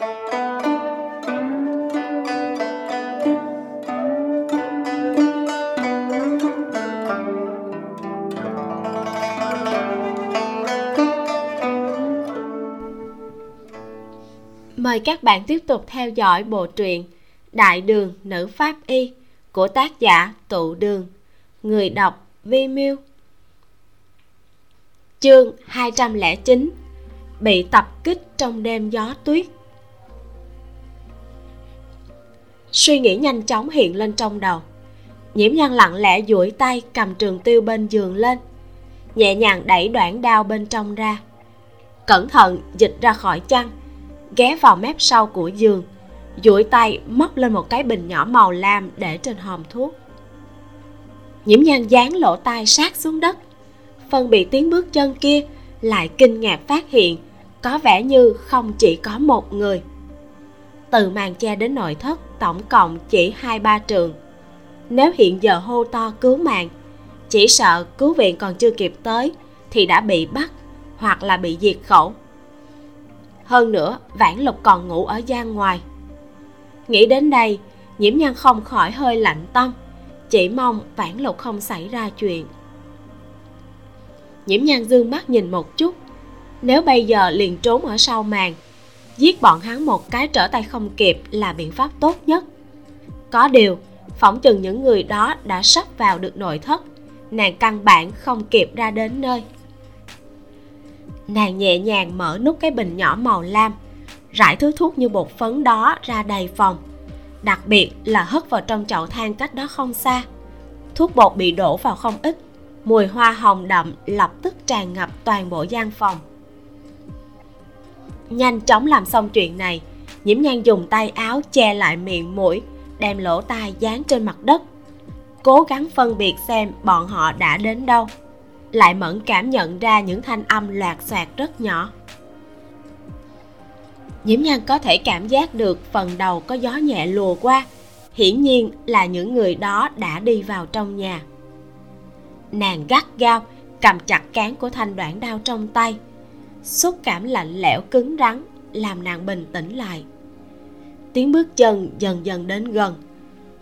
Mời các bạn tiếp tục theo dõi bộ truyện Đại đường nữ pháp y của tác giả Tụ Đường. Người đọc Vi Miu. Chương 209 Bị tập kích trong đêm gió tuyết Suy nghĩ nhanh chóng hiện lên trong đầu. Nhiễm nhan lặng lẽ duỗi tay cầm trường tiêu bên giường lên, Nhẹ nhàng đẩy đoạn đao bên trong ra. Cẩn thận dịch ra khỏi chăn, ghé vào mép sau của giường, duỗi tay móc lên một cái bình nhỏ màu lam để trên hòm thuốc. Nhiễm nhan dán lỗ tai sát xuống đất. Phân biệt tiếng bước chân kia lại kinh ngạc phát hiện, có vẻ như không chỉ có một người từ màn che đến nội thất, tổng cộng chỉ hai ba trường. Nếu hiện giờ hô to cứu mạng, chỉ sợ cứu viện còn chưa kịp tới, thì đã bị bắt hoặc là bị diệt khẩu. Hơn nữa, vãn lục còn ngủ ở gian ngoài. Nghĩ đến đây, nhiễm nhan không khỏi hơi lạnh tâm, chỉ mong vãn lục không xảy ra chuyện. Nhiễm nhan dương mắt nhìn một chút, nếu bây giờ liền trốn ở sau màn giết bọn hắn một cái trở tay không kịp là biện pháp tốt nhất. Có điều, phỏng chừng những người đó đã sắp vào được nội thất. Nàng căn bản không kịp ra đến nơi. Nàng nhẹ nhàng mở nút cái bình nhỏ màu lam, rải thứ thuốc như bột phấn đó ra đầy phòng. Đặc biệt là hất vào trong chậu than cách đó không xa. Thuốc bột bị đổ vào không ít, mùi hoa hồng đậm lập tức tràn ngập toàn bộ gian phòng nhanh chóng làm xong chuyện này. Nhiễm nhan dùng tay áo che lại miệng mũi, đem lỗ tai dán trên mặt đất. Cố gắng phân biệt xem bọn họ đã đến đâu. Lại mẫn cảm nhận ra những thanh âm loạt xoạt rất nhỏ. Nhiễm nhan có thể cảm giác được phần đầu có gió nhẹ lùa qua. Hiển nhiên là những người đó đã đi vào trong nhà. Nàng gắt gao cầm chặt cán của thanh đoạn đao trong tay xúc cảm lạnh lẽo cứng rắn, làm nàng bình tĩnh lại. Tiếng bước chân dần dần đến gần.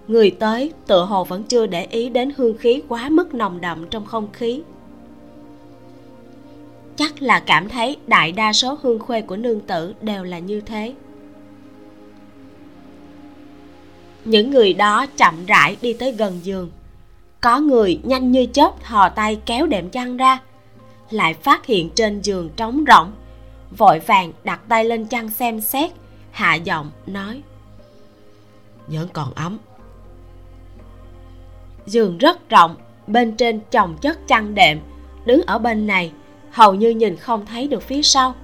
Người tới tựa hồ vẫn chưa để ý đến hương khí quá mức nồng đậm trong không khí. Chắc là cảm thấy đại đa số hương khuê của nương tử đều là như thế. Những người đó chậm rãi đi tới gần giường. Có người nhanh như chớp thò tay kéo đệm chăn ra lại phát hiện trên giường trống rỗng. Vội vàng đặt tay lên chăn xem xét, hạ giọng nói vẫn còn ấm. Giường rất rộng, bên trên chồng chất chăn đệm. Đứng ở bên này, hầu như nhìn không thấy được phía sau.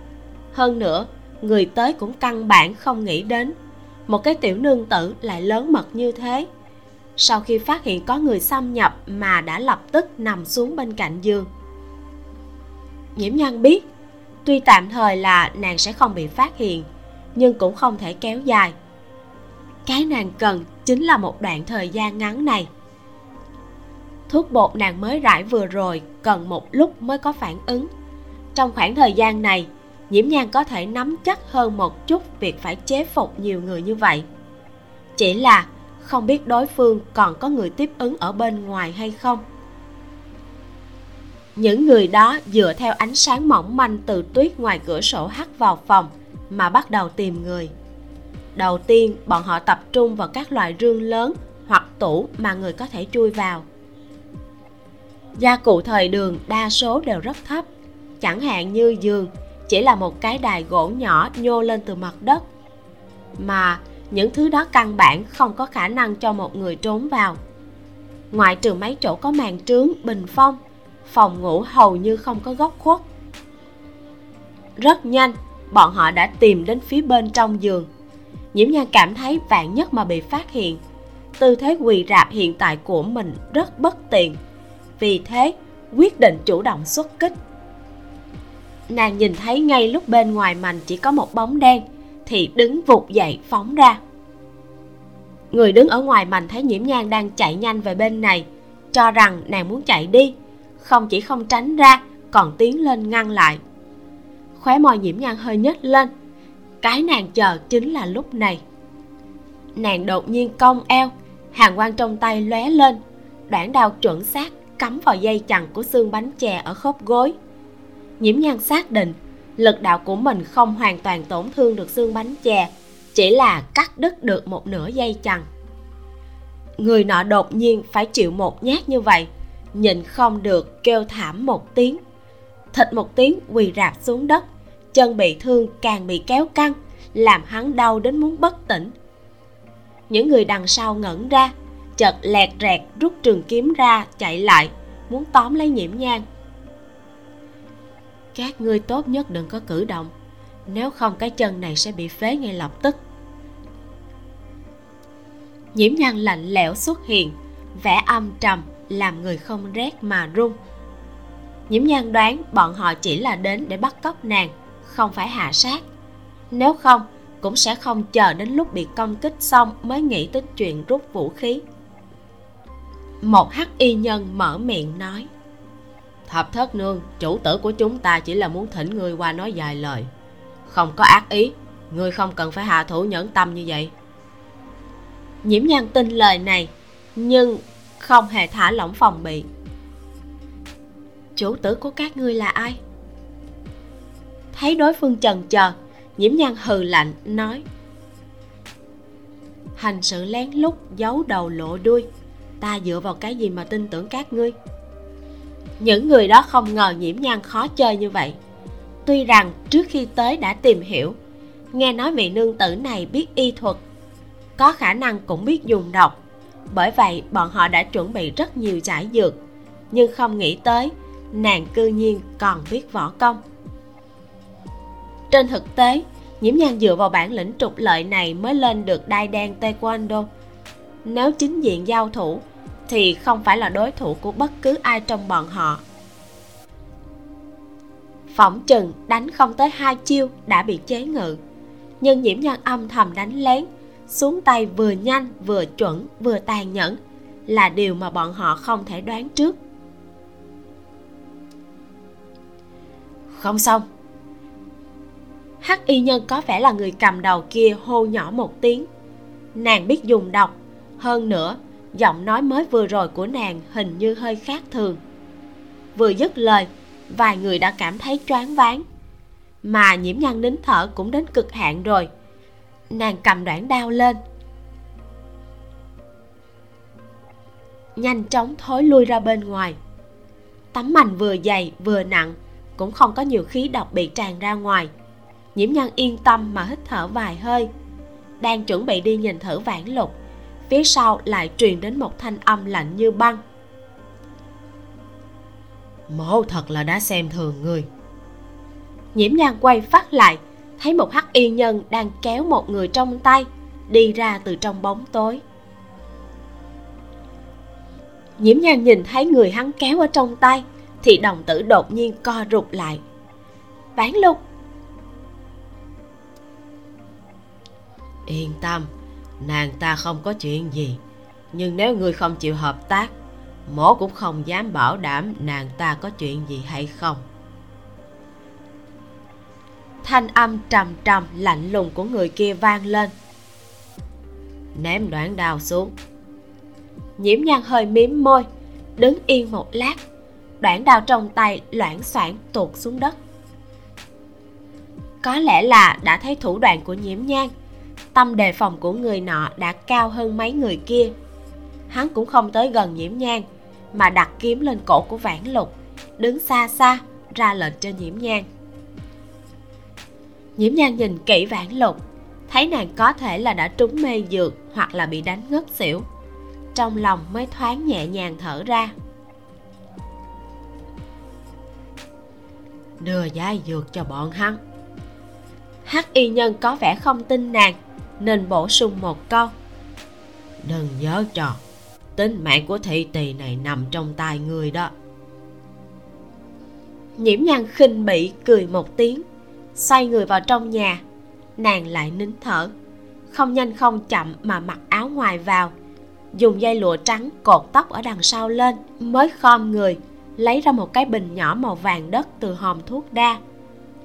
Hơn nữa, người tới cũng căn bản không nghĩ đến. Một cái tiểu nương tử lại lớn mật như thế. Sau khi phát hiện có người xâm nhập mà đã lập tức nằm xuống bên cạnh giường nhiễm nhân biết, tuy tạm thời là nàng sẽ không bị phát hiện, nhưng cũng không thể kéo dài. Cái nàng cần chính là một đoạn thời gian ngắn này. Thuốc bột nàng mới rải vừa rồi cần một lúc mới có phản ứng. Trong khoảng thời gian này nhiễm nhan có thể nắm chắc hơn một chút việc phải chế phục nhiều người như vậy. Chỉ là không biết đối phương còn có người tiếp ứng ở bên ngoài hay không những người đó dựa theo ánh sáng mỏng manh từ tuyết ngoài cửa sổ hắt vào phòng mà bắt đầu tìm người. Đầu tiên, bọn họ tập trung vào các loại rương lớn hoặc tủ mà người có thể chui vào. Gia cụ thời đường, đa số đều rất thấp. Chẳng hạn như giường, chỉ là một cái đài gỗ nhỏ nhô lên từ mặt đất. Mà những thứ đó căn bản không có khả năng cho một người trốn vào. Ngoại trừ mấy chỗ có màn trướng, bình phong phòng ngủ hầu như không có góc khuất. Rất nhanh, bọn họ đã tìm đến phía bên trong giường. Nhiễm nhan cảm thấy vạn nhất mà bị phát hiện, tư thế quỳ rạp hiện tại của mình rất bất tiện. Vì thế, quyết định chủ động xuất kích. Nàng nhìn thấy ngay lúc bên ngoài mành chỉ có một bóng đen, thì đứng vụt dậy phóng ra. Người đứng ở ngoài mành thấy nhiễm nhan đang chạy nhanh về bên này, cho rằng nàng muốn chạy đi không chỉ không tránh ra, còn tiến lên ngăn lại. Khóe môi nhiễm nhang hơi nhếch lên. Cái nàng chờ chính là lúc này. Nàng đột nhiên cong eo, hàng quang trong tay lóe lên. Đoạn đao chuẩn xác cắm vào dây chằng của xương bánh chè ở khớp gối. Nhiễm nhan xác định, lực đạo của mình không hoàn toàn tổn thương được xương bánh chè, chỉ là cắt đứt được một nửa dây chằng. Người nọ đột nhiên phải chịu một nhát như vậy nhịn không được kêu thảm một tiếng. Thịt một tiếng quỳ rạp xuống đất, chân bị thương càng bị kéo căng, làm hắn đau đến muốn bất tỉnh. Những người đằng sau ngẩn ra, chợt lẹt rẹt rút trường kiếm ra chạy lại, muốn tóm lấy nhiễm nhang. Các ngươi tốt nhất đừng có cử động, nếu không cái chân này sẽ bị phế ngay lập tức. Nhiễm nhang lạnh lẽo xuất hiện, vẻ âm trầm làm người không rét mà run. Nhiễm Nhan đoán bọn họ chỉ là đến để bắt cóc nàng, không phải hạ sát. Nếu không, cũng sẽ không chờ đến lúc bị công kích xong mới nghĩ tới chuyện rút vũ khí. Một hắc y nhân mở miệng nói, thập thất nương, chủ tử của chúng ta chỉ là muốn thỉnh ngươi qua nói vài lời. Không có ác ý ngươi không cần phải hạ thủ nhẫn tâm như vậy. Nhiễm nhan tin lời này, nhưng không hề thả lỏng phòng bị. Chủ tử của các ngươi là ai? Thấy đối phương chần chờ nhiễm nhan hừ lạnh, nói. Hành sự lén lút giấu đầu lộ đuôi. Ta dựa vào cái gì mà tin tưởng các ngươi? Những người đó không ngờ nhiễm nhan khó chơi như vậy. Tuy rằng trước khi tới đã tìm hiểu, nghe nói vị nương tử này biết y thuật, có khả năng cũng biết dùng độc bởi vậy, bọn họ đã chuẩn bị rất nhiều giải dược. Nhưng không nghĩ tới, nàng cư nhiên còn biết võ công. Trên thực tế, nhiễm nhan dựa vào bản lĩnh trục lợi này mới lên được đai đen taekwondo. Nếu chính diện giao thủ, thì không phải là đối thủ của bất cứ ai trong bọn họ. Phỏng chừng, đánh không tới hai chiêu đã bị chế ngự. Nhưng nhiễm nhan âm thầm đánh lén xuống tay vừa nhanh vừa chuẩn vừa tàn nhẫn là điều mà bọn họ không thể đoán trước. Không xong. Hắc y nhân có vẻ là người cầm đầu kia hô nhỏ một tiếng. Nàng biết dùng độc. Hơn nữa giọng nói mới vừa rồi của nàng hình như hơi khác thường. Vừa dứt lời vài người đã cảm thấy choáng váng. Mà nhiễm nhan nín thở cũng đến cực hạn rồi nàng cầm đoạn đao lên. Nhanh chóng thối lui ra bên ngoài. Tấm mành vừa dày vừa nặng cũng không có nhiều khí độc bị tràn ra ngoài. Nhiễm nhân yên tâm mà hít thở vài hơi. Đang chuẩn bị đi nhìn thử vãn lục phía sau lại truyền đến một thanh âm lạnh như băng. Mổ thật là đã xem thường người. Nhiễm nhan quay phát lại thấy một hắc y nhân đang kéo một người trong tay, đi ra từ trong bóng tối. Nhiễm nhan nhìn thấy người hắn kéo ở trong tay, thì đồng tử đột nhiên co rụt lại. Bán lục! Yên tâm, nàng ta không có chuyện gì, nhưng nếu ngươi không chịu hợp tác, mổ cũng không dám bảo đảm nàng ta có chuyện gì hay không thanh âm trầm trầm lạnh lùng của người kia vang lên. Ném đoạn đào xuống. Nhiễm nhan hơi mím môi, đứng yên một lát. Đoạn đào trong tay loãng xoảng tuột xuống đất. Có lẽ là đã thấy thủ đoạn của nhiễm nhan. Tâm đề phòng của người nọ đã cao hơn mấy người kia. Hắn cũng không tới gần nhiễm nhan, mà đặt kiếm lên cổ của vãn lục, đứng xa xa, ra lệnh cho nhiễm nhan nhiễm nhan nhìn kỹ vãn lục thấy nàng có thể là đã trúng mê dược hoặc là bị đánh ngất xỉu. Trong lòng mới thoáng nhẹ nhàng thở ra. Đưa giai dược cho bọn hắn. Hắc y nhân có vẻ không tin nàng nên bổ sung một câu. Đừng nhớ trò tính mạng của thị tỳ này nằm trong tay người đó. Nhiễm nhan khinh bỉ cười một tiếng xoay người vào trong nhà. Nàng lại nín thở. Không nhanh không chậm mà mặc áo ngoài vào. Dùng dây lụa trắng cột tóc ở đằng sau lên, mới khom người, lấy ra một cái bình nhỏ màu vàng đất từ hòm thuốc đa.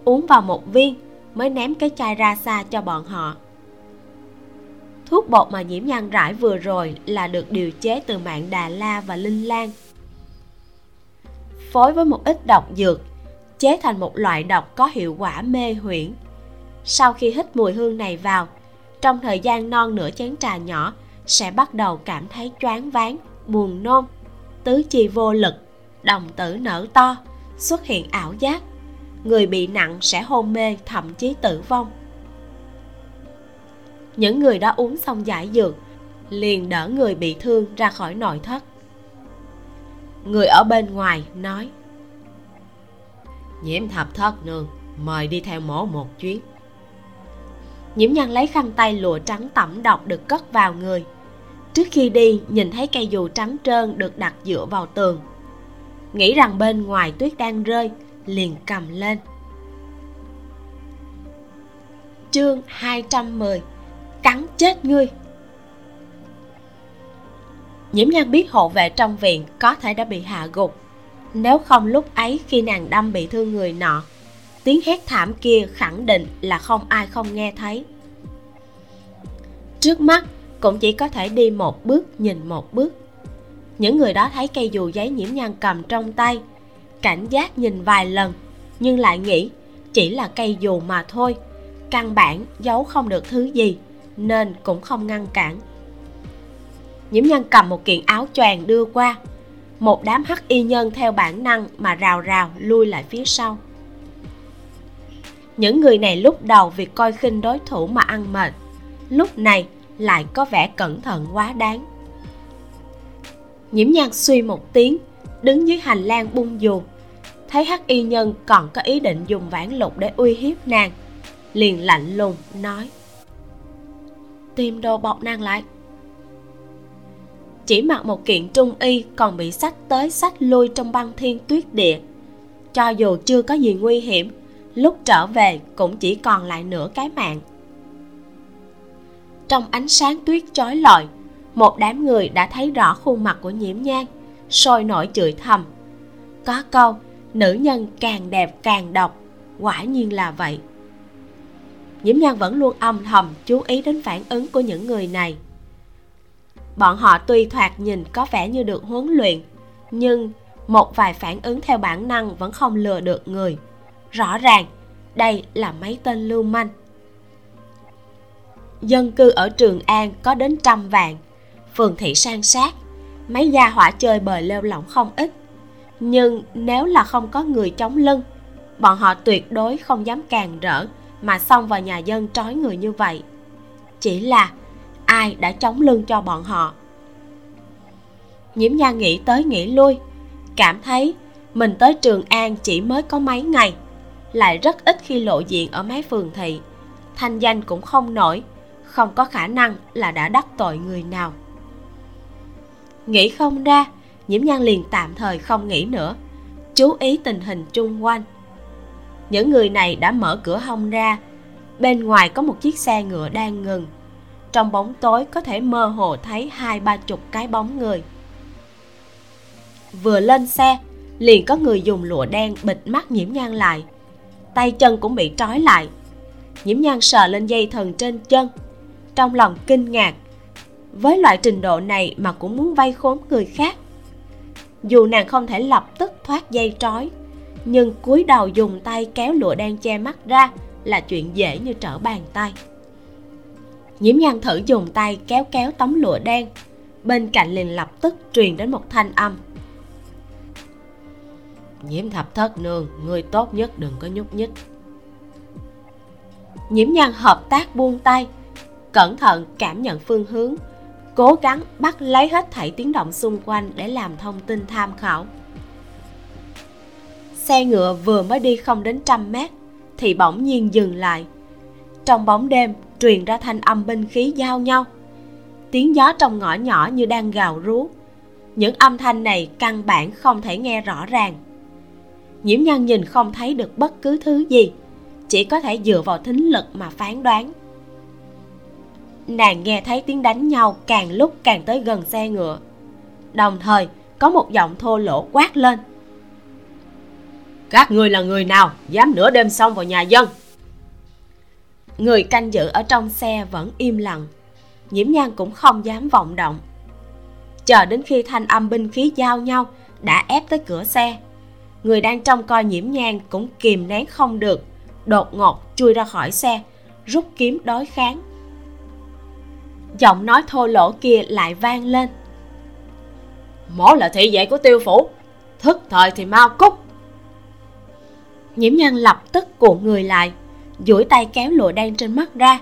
Uống vào một viên, mới ném cái chai ra xa cho bọn họ. Thuốc bột mà nhiễm nhan rải vừa rồi là được điều chế từ mạng đà la và linh lan. Phối với một ít độc dược chế thành một loại độc có hiệu quả mê huyễn. Sau khi hít mùi hương này vào, trong thời gian non nửa chén trà nhỏ, sẽ bắt đầu cảm thấy choáng váng, buồn nôn. Tứ chi vô lực, đồng tử nở to, xuất hiện ảo giác. Người bị nặng sẽ hôn mê, thậm chí tử vong. Những người đã uống xong giải dược, liền đỡ người bị thương ra khỏi nội thất. Người ở bên ngoài nói nhiễm thập thất nương, mời đi theo mổ một chuyến. Nhiễm nhân lấy khăn tay lụa trắng tẩm độc được cất vào người. Trước khi đi, nhìn thấy cây dù trắng trơn được đặt dựa vào tường. Nghĩ rằng bên ngoài tuyết đang rơi, liền cầm lên. Chương 210 cắn chết ngươi. Nhiễm nhan biết hộ vệ trong viện có thể đã bị hạ gục nếu không lúc ấy khi nàng đâm bị thương người nọ, tiếng hét thảm kia khẳng định là không ai không nghe thấy. Trước mắt, cũng chỉ có thể đi một bước, nhìn một bước. Những người đó thấy cây dù giấy nhiễm nhan cầm trong tay, cảnh giác nhìn vài lần, nhưng lại nghĩ chỉ là cây dù mà thôi, căn bản giấu không được thứ gì, nên cũng không ngăn cản. Nhiễm nhân cầm một kiện áo choàng đưa qua một đám hắc y nhân theo bản năng mà rào rào lui lại phía sau. Những người này lúc đầu vì coi khinh đối thủ mà ăn mệt, lúc này lại có vẻ cẩn thận quá đáng. Nhiễm nhan suy một tiếng, đứng dưới hành lang bung dù, thấy hắc y nhân còn có ý định dùng vãn lục để uy hiếp nàng, liền lạnh lùng nói, tìm đồ bọc nàng lại chỉ mặc một kiện trung y còn bị sách tới sách lui trong băng thiên tuyết địa. Cho dù chưa có gì nguy hiểm, lúc trở về cũng chỉ còn lại nửa cái mạng. Trong ánh sáng tuyết chói lọi, một đám người đã thấy rõ khuôn mặt của nhiễm nhang sôi nổi chửi thầm. Có câu, nữ nhân càng đẹp càng độc. Quả nhiên là vậy. Nhiễm nhan vẫn luôn âm thầm chú ý đến phản ứng của những người này bọn họ tuy thoạt nhìn có vẻ như được huấn luyện, nhưng một vài phản ứng theo bản năng vẫn không lừa được người. Rõ ràng, đây là mấy tên lưu manh. Dân cư ở trường an có đến trăm vạn. Phường thị san sát, mấy gia hỏa chơi bời lêu lỏng không ít. Nhưng nếu là không có người chống lưng, bọn họ tuyệt đối không dám càng rỡ mà xông vào nhà dân trói người như vậy. Chỉ là ai đã chống lưng cho bọn họ. Nhiễm nha nghĩ tới nghĩ lui, cảm thấy mình tới trường an chỉ mới có mấy ngày, lại rất ít khi lộ diện ở mấy phường thị. Thanh danh cũng không nổi, không có khả năng là đã đắc tội người nào. Nghĩ không ra, nhiễm nhan liền tạm thời không nghĩ nữa, chú ý tình hình chung quanh. Những người này đã mở cửa hông ra, bên ngoài có một chiếc xe ngựa đang ngừng trong bóng tối có thể mơ hồ thấy hai ba chục cái bóng người. Vừa lên xe, liền có người dùng lụa đen bịt mắt nhiễm nhan lại. Tay chân cũng bị trói lại. Nhiễm nhan sờ lên dây thần trên chân. Trong lòng kinh ngạc. Với loại trình độ này mà cũng muốn vay khốn người khác. Dù nàng không thể lập tức thoát dây trói, nhưng cúi đầu dùng tay kéo lụa đen che mắt ra là chuyện dễ như trở bàn tay nhiễm nhan thử dùng tay kéo kéo tấm lụa đen. Bên cạnh liền lập tức truyền đến một thanh âm. Nhiễm thập thất nương người tốt nhất đừng có nhúc nhích. Nhiễm nhan hợp tác buông tay cẩn thận cảm nhận phương hướng cố gắng bắt lấy hết thảy tiếng động xung quanh để làm thông tin tham khảo. Xe ngựa vừa mới đi không đến trăm mét thì bỗng nhiên dừng lại trong bóng đêm truyền ra thanh âm binh khí giao nhau. Tiếng gió trong ngõ nhỏ như đang gào rú. Những âm thanh này căn bản không thể nghe rõ ràng. Nhiễm nhân nhìn không thấy được bất cứ thứ gì, chỉ có thể dựa vào thính lực mà phán đoán. Nàng nghe thấy tiếng đánh nhau càng lúc càng tới gần xe ngựa. Đồng thời, có một giọng thô lỗ quát lên. Các người là người nào dám nửa đêm xông vào nhà dân? Người canh giữ ở trong xe vẫn im lặng. Nhiễm nhan cũng không dám vọng động. Chờ đến khi thanh âm binh khí giao nhau đã ép tới cửa xe, người đang trông coi nhiễm nhan cũng kìm nén không được, đột ngột chui ra khỏi xe, rút kiếm đối kháng. Giọng nói thô lỗ kia lại vang lên. Mổ là thị vệ của tiêu phủ, thức thời thì mau cút. Nhiễm nhan lập tức cuộn người lại duỗi tay kéo lụa đen trên mắt ra,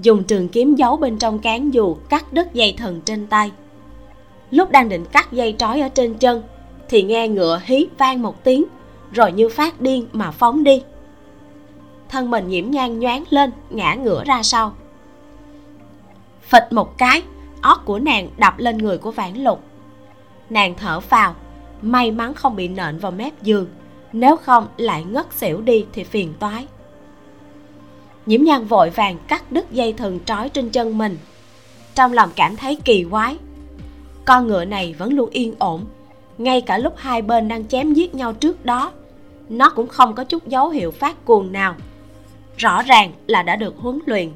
dùng trường kiếm giấu bên trong cán dù cắt đứt dây thần trên tay. Lúc đang định cắt dây trói ở trên chân, thì nghe ngựa hí vang một tiếng, rồi như phát điên mà phóng đi. Thân mình nhiễm nhang nhoáng lên, ngã ngửa ra sau. Phịch một cái, ót của nàng đập lên người của vãn lục. Nàng thở phào, may mắn không bị nện vào mép giường, nếu không lại ngất xỉu đi thì phiền toái nhiễm nhan vội vàng cắt đứt dây thừng trói trên chân mình. Trong lòng cảm thấy kỳ quái. Con ngựa này vẫn luôn yên ổn. Ngay cả lúc hai bên đang chém giết nhau trước đó, nó cũng không có chút dấu hiệu phát cuồng nào. Rõ ràng là đã được huấn luyện.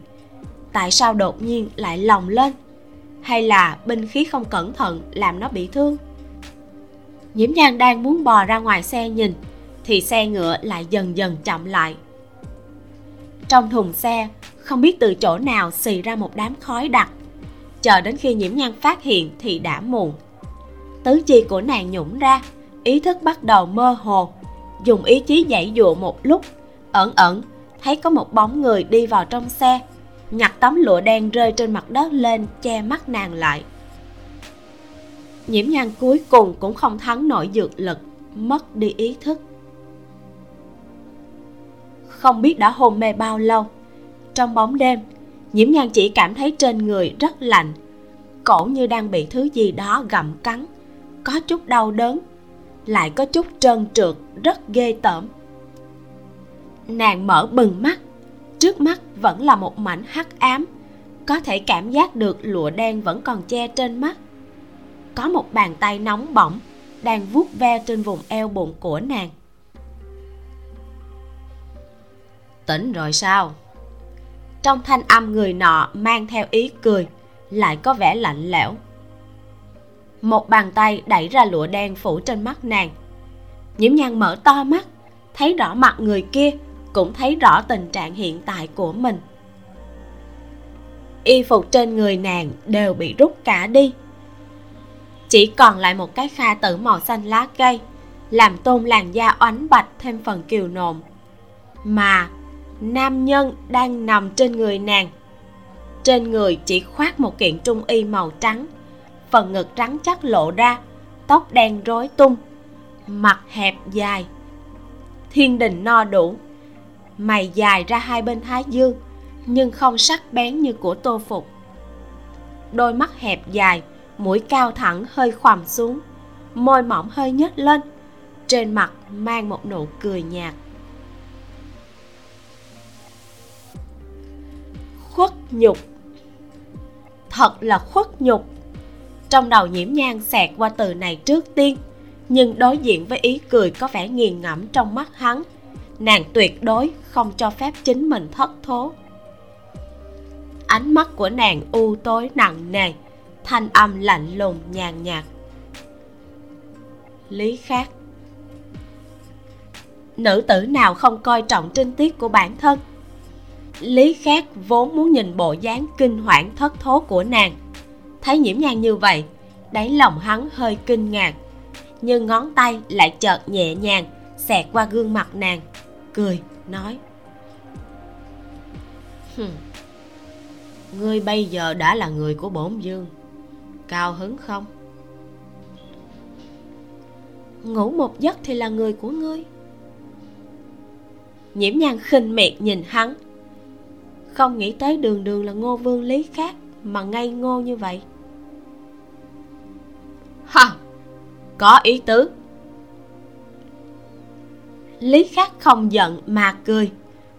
Tại sao đột nhiên lại lồng lên? Hay là binh khí không cẩn thận làm nó bị thương? Nhiễm nhan đang muốn bò ra ngoài xe nhìn, thì xe ngựa lại dần dần chậm lại trong thùng xe. Không biết từ chỗ nào xì ra một đám khói đặc. Chờ đến khi nhiễm nhan phát hiện thì đã muộn. Tứ chi của nàng nhũng ra, ý thức bắt đầu mơ hồ. Dùng ý chí dãy dụa một lúc, ẩn ẩn thấy có một bóng người đi vào trong xe. Nhặt tấm lụa đen rơi trên mặt đất lên che mắt nàng lại. Nhiễm nhan cuối cùng cũng không thắng nổi dược lực, mất đi ý thức không biết đã hôn mê bao lâu. Trong bóng đêm, nhiễm nhan chỉ cảm thấy trên người rất lạnh. Cổ như đang bị thứ gì đó gặm cắn. Có chút đau đớn, lại có chút trơn trượt, rất ghê tởm. Nàng mở bừng mắt, trước mắt vẫn là một mảnh hắc ám. Có thể cảm giác được lụa đen vẫn còn che trên mắt. Có một bàn tay nóng bỏng đang vuốt ve trên vùng eo bụng của nàng. Tỉnh rồi sao? Trong thanh âm người nọ mang theo ý cười, lại có vẻ lạnh lẽo. Một bàn tay đẩy ra lụa đen phủ trên mắt nàng. Nhiễm nhan mở to mắt, thấy rõ mặt người kia, cũng thấy rõ tình trạng hiện tại của mình. Y phục trên người nàng đều bị rút cả đi. Chỉ còn lại một cái kha tử màu xanh lá cây, làm tôn làn da oánh bạch thêm phần kiều nộm mà nam nhân đang nằm trên người nàng. Trên người chỉ khoác một kiện trung y màu trắng. Phần ngực trắng chắc lộ ra, tóc đen rối tung, mặt hẹp dài. Thiên đình no đủ. Mày dài ra hai bên thái dương, nhưng không sắc bén như của tô phục. Đôi mắt hẹp dài, mũi cao thẳng hơi khoằm xuống, môi mỏng hơi nhếch lên, trên mặt mang một nụ cười nhạt. Khuất nhục. Thật là khuất nhục. Trong đầu nhiễm nhang xẹt qua từ này trước tiên, nhưng đối diện với ý cười có vẻ nghiền ngẫm trong mắt hắn. Nàng tuyệt đối không cho phép chính mình thất thố. Ánh mắt của nàng u tối nặng nề, thanh âm lạnh lùng nhàn nhạt. Lý khác. Nữ tử nào không coi trọng trinh tiết của bản thân? Lý khác vốn muốn nhìn bộ dáng kinh hoảng thất thố của nàng. Thấy nhiễm nhan như vậy đáy lòng hắn hơi kinh ngạc nhưng ngón tay lại chợt nhẹ nhàng xẹt qua gương mặt nàng cười nói Hừm, ngươi bây giờ đã là người của bổn dương cao hứng không? Ngủ một giấc thì là người của ngươi. Nhiễm nhan khinh miệt nhìn hắn không nghĩ tới đường đường là ngô vương lý khác mà ngây ngô như vậy. Ha, có ý tứ. Lý khắc không giận mà cười,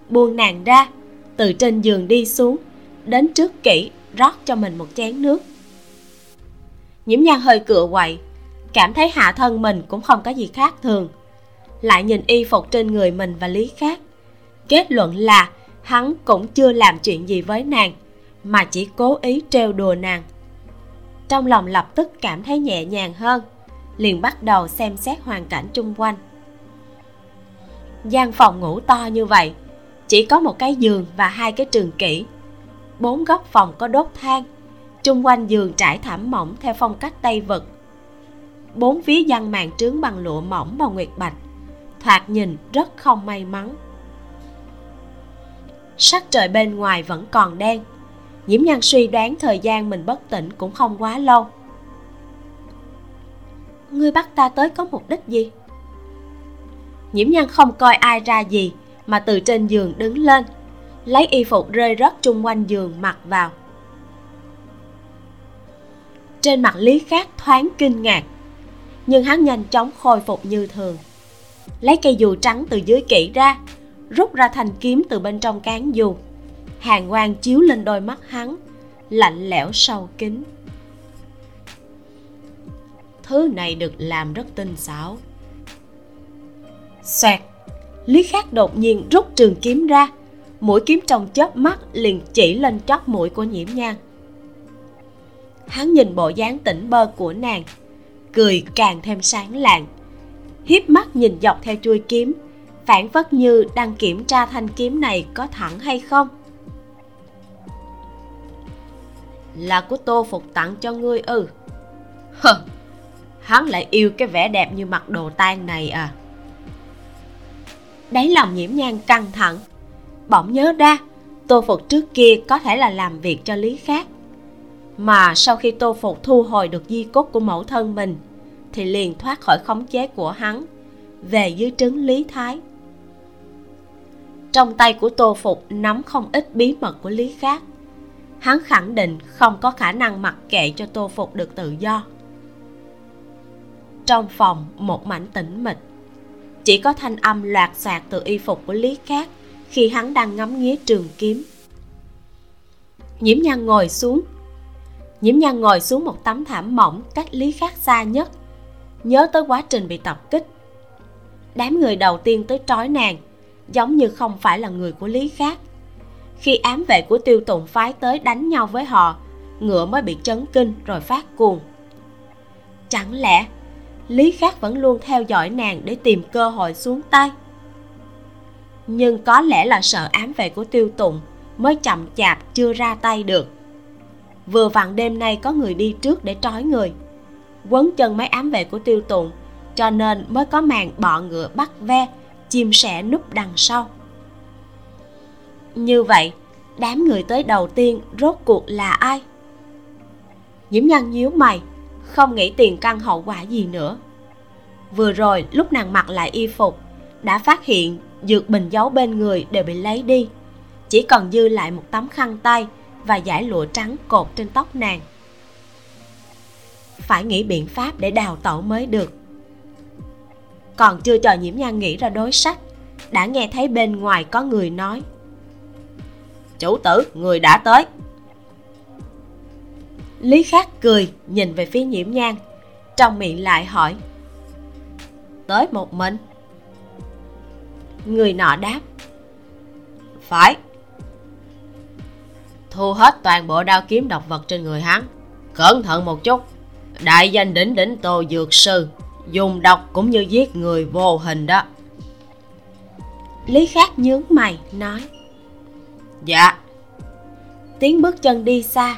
buông nàng ra, từ trên giường đi xuống, đến trước kỹ, rót cho mình một chén nước. Nhiễm nhan hơi cựa quậy, cảm thấy hạ thân mình cũng không có gì khác thường. Lại nhìn y phục trên người mình và lý khác, kết luận là hắn cũng chưa làm chuyện gì với nàng, mà chỉ cố ý trêu đùa nàng. Trong lòng lập tức cảm thấy nhẹ nhàng hơn, liền bắt đầu xem xét hoàn cảnh chung quanh. Gian phòng ngủ to như vậy, chỉ có một cái giường và hai cái trường kỷ. Bốn góc phòng có đốt than, chung quanh giường trải thảm mỏng theo phong cách tây vực. Bốn phía văn màn trướng bằng lụa mỏng màu nguyệt bạch, thoạt nhìn rất không may mắn sắc trời bên ngoài vẫn còn đen. Nhiễm nhan suy đoán thời gian mình bất tỉnh cũng không quá lâu. Ngươi bắt ta tới có mục đích gì? Nhiễm nhan không coi ai ra gì, mà từ trên giường đứng lên, lấy y phục rơi rớt chung quanh giường mặc vào. Trên mặt lý khác thoáng kinh ngạc, nhưng hắn nhanh chóng khôi phục như thường. Lấy cây dù trắng từ dưới kỹ ra rút ra thanh kiếm từ bên trong cán dù hàng quang chiếu lên đôi mắt hắn, lạnh lẽo sâu kín. Thứ này được làm rất tinh xảo. Xoẹt! Lý khắc đột nhiên rút trường kiếm ra. Mũi kiếm trong chớp mắt liền chỉ lên chót mũi của nhiễm nhan. Hắn nhìn bộ dáng tỉnh bơ của nàng, cười càng thêm sáng lạng. Hiếp mắt nhìn dọc theo chuôi kiếm phản phất như đang kiểm tra thanh kiếm này có thẳng hay không? Là của tô phục tặng cho ngươi ư? Ừ. hắn lại yêu cái vẻ đẹp như mặt đồ tan này à. Đáy lòng nhiễm nhan căng thẳng. Bỗng nhớ ra, tô phục trước kia có thể là làm việc cho lý khác. Mà sau khi tô phục thu hồi được di cốt của mẫu thân mình, thì liền thoát khỏi khống chế của hắn về dưới trứng lý thái trong tay của tô phục nắm không ít bí mật của lý khác. Hắn khẳng định không có khả năng mặc kệ cho tô phục được tự do. Trong phòng, một mảnh tĩnh mịch. Chỉ có thanh âm loạt xoạt từ y phục của lý khác khi hắn đang ngắm nghía trường kiếm. Nhiễm nhan ngồi xuống. Nhiễm nhan ngồi xuống một tấm thảm mỏng cách lý khác xa nhất. Nhớ tới quá trình bị tập kích. Đám người đầu tiên tới trói nàng giống như không phải là người của lý khác. Khi ám vệ của tiêu tụng phái tới đánh nhau với họ, ngựa mới bị chấn kinh rồi phát cuồng. Chẳng lẽ lý khác vẫn luôn theo dõi nàng để tìm cơ hội xuống tay? Nhưng có lẽ là sợ ám vệ của tiêu tụng mới chậm chạp chưa ra tay được. Vừa vặn đêm nay có người đi trước để trói người. Quấn chân mấy ám vệ của tiêu tụng cho nên mới có màn bọ ngựa bắt ve chim sẻ núp đằng sau. Như vậy, đám người tới đầu tiên rốt cuộc là ai? Nhiễm nhân nhíu mày, không nghĩ tiền căn hậu quả gì nữa. Vừa rồi, lúc nàng mặc lại y phục, đã phát hiện dược bình giấu bên người đều bị lấy đi. Chỉ còn dư lại một tấm khăn tay và giải lụa trắng cột trên tóc nàng. Phải nghĩ biện pháp để đào tẩu mới được còn chưa chờ nhiễm nhan nghĩ ra đối sách, đã nghe thấy bên ngoài có người nói. Chủ tử, người đã tới. Lý khắc cười, nhìn về phía nhiễm nhan, trong miệng lại hỏi, tới một mình? Người nọ đáp, phải. Thu hết toàn bộ đao kiếm độc vật trên người hắn, cẩn thận một chút. Đại danh đỉnh đỉnh tô dược sư dùng độc cũng như giết người vô hình đó. Lý khắc nhướng mày nói. Dạ. Tiếng bước chân đi xa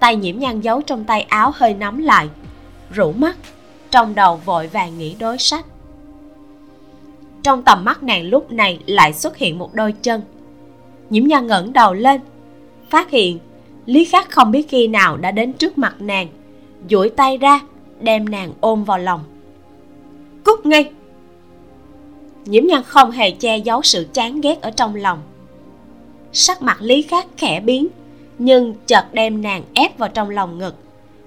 tay nhiễm nhan giấu trong tay áo hơi nắm lại rủ mắt trong đầu vội vàng nghĩ đối sách. Trong tầm mắt nàng lúc này lại xuất hiện một đôi chân. Nhiễm nhan ngẩng đầu lên phát hiện lý khắc không biết khi nào đã đến trước mặt nàng duỗi tay ra đem nàng ôm vào lòng cút ngay. Nhiễm nhan không hề che giấu sự chán ghét ở trong lòng. Sắc mặt lý khắc khẽ biến, nhưng chợt đem nàng ép vào trong lòng ngực.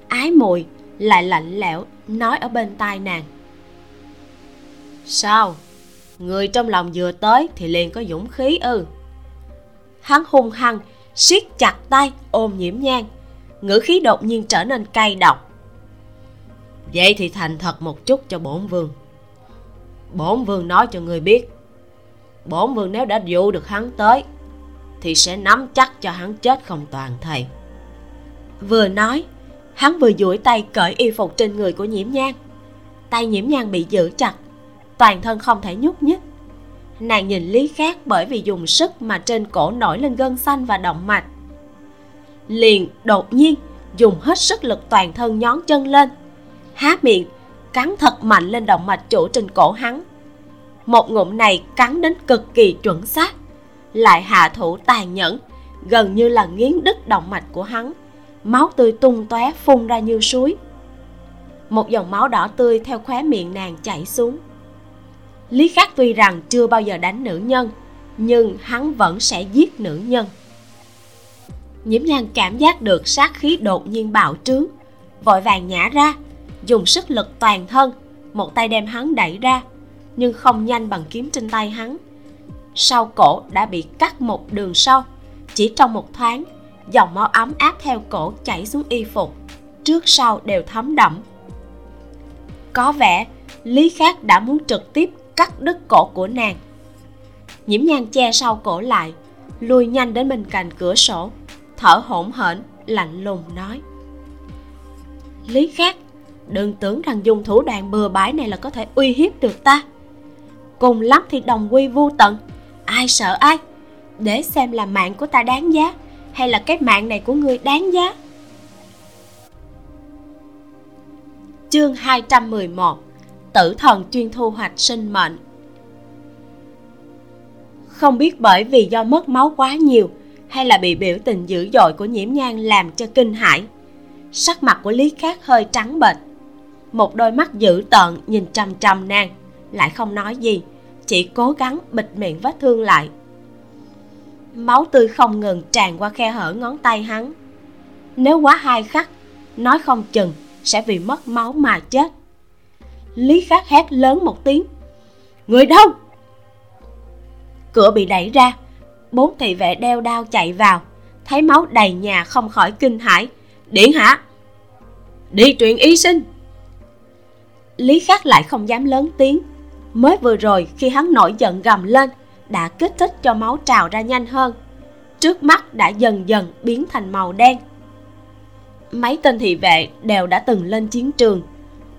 Ái mùi lại lạnh lẽo nói ở bên tai nàng. Sao? Người trong lòng vừa tới thì liền có dũng khí ư? Hắn hung hăng, siết chặt tay, ôm nhiễm nhang. Ngữ khí đột nhiên trở nên cay độc. Vậy thì thành thật một chút cho bổn vương bổn vương nói cho người biết. Bổn vương nếu đã dụ được hắn tới, thì sẽ nắm chắc cho hắn chết không toàn thây vừa nói, hắn vừa duỗi tay cởi y phục trên người của nhiễm nhang tay nhiễm nhang bị giữ chặt, toàn thân không thể nhúc nhích. Nàng nhìn lý khác bởi vì dùng sức mà trên cổ nổi lên gân xanh và động mạch. Liền đột nhiên dùng hết sức lực toàn thân nhón chân lên, há miệng cắn thật mạnh lên động mạch chủ trên cổ hắn. Một ngụm này cắn đến cực kỳ chuẩn xác, lại hạ thủ tàn nhẫn, gần như là nghiến đứt động mạch của hắn. Máu tươi tung tóe phun ra như suối. Một dòng máu đỏ tươi theo khóe miệng nàng chảy xuống. Lý khắc tuy rằng chưa bao giờ đánh nữ nhân, nhưng hắn vẫn sẽ giết nữ nhân. Nhiễm nhan cảm giác được sát khí đột nhiên bạo trướng, vội vàng nhả ra dùng sức lực toàn thân. Một tay đem hắn đẩy ra, nhưng không nhanh bằng kiếm trên tay hắn. Sau cổ đã bị cắt một đường sâu chỉ trong một thoáng, dòng máu ấm áp theo cổ chảy xuống y phục. Trước sau đều thấm đẫm. Có vẻ lý khác đã muốn trực tiếp cắt đứt cổ của nàng. Nhiễm nhan che sau cổ lại lui nhanh đến bên cạnh cửa sổ, thở hổn hển, lạnh lùng nói. Lý khác đừng tưởng rằng dùng thủ đoạn bừa bãi này là có thể uy hiếp được ta. Cùng lắm thì đồng quy vô tận. Ai sợ ai? Để xem là mạng của ta đáng giá, hay là cái mạng này của ngươi đáng giá. Chương 211 Tử thần chuyên thu hoạch sinh mệnh. Không biết bởi vì do mất máu quá nhiều, hay là bị biểu tình dữ dội của nhiễm nhan làm cho kinh hãi, sắc mặt của lý khắc hơi trắng bệch một đôi mắt dữ tợn nhìn trầm trầm nàng. Lại không nói gì, chỉ cố gắng bịt miệng vết thương lại. Máu tươi không ngừng tràn qua khe hở ngón tay hắn. Nếu quá hai khắc, nói không chừng sẽ vì mất máu mà chết. Lý khắc hét lớn một tiếng. Người đâu? Cửa bị đẩy ra, bốn thị vệ đeo đao chạy vào. Thấy máu đầy nhà không khỏi kinh hãi. Điện hả đi truyền y sinh! Lý khắc lại không dám lớn tiếng. Mới vừa rồi, khi hắn nổi giận gầm lên, đã kích thích cho máu trào ra nhanh hơn. Trước mắt đã dần dần biến thành màu đen. Mấy tên thị vệ đều đã từng lên chiến trường.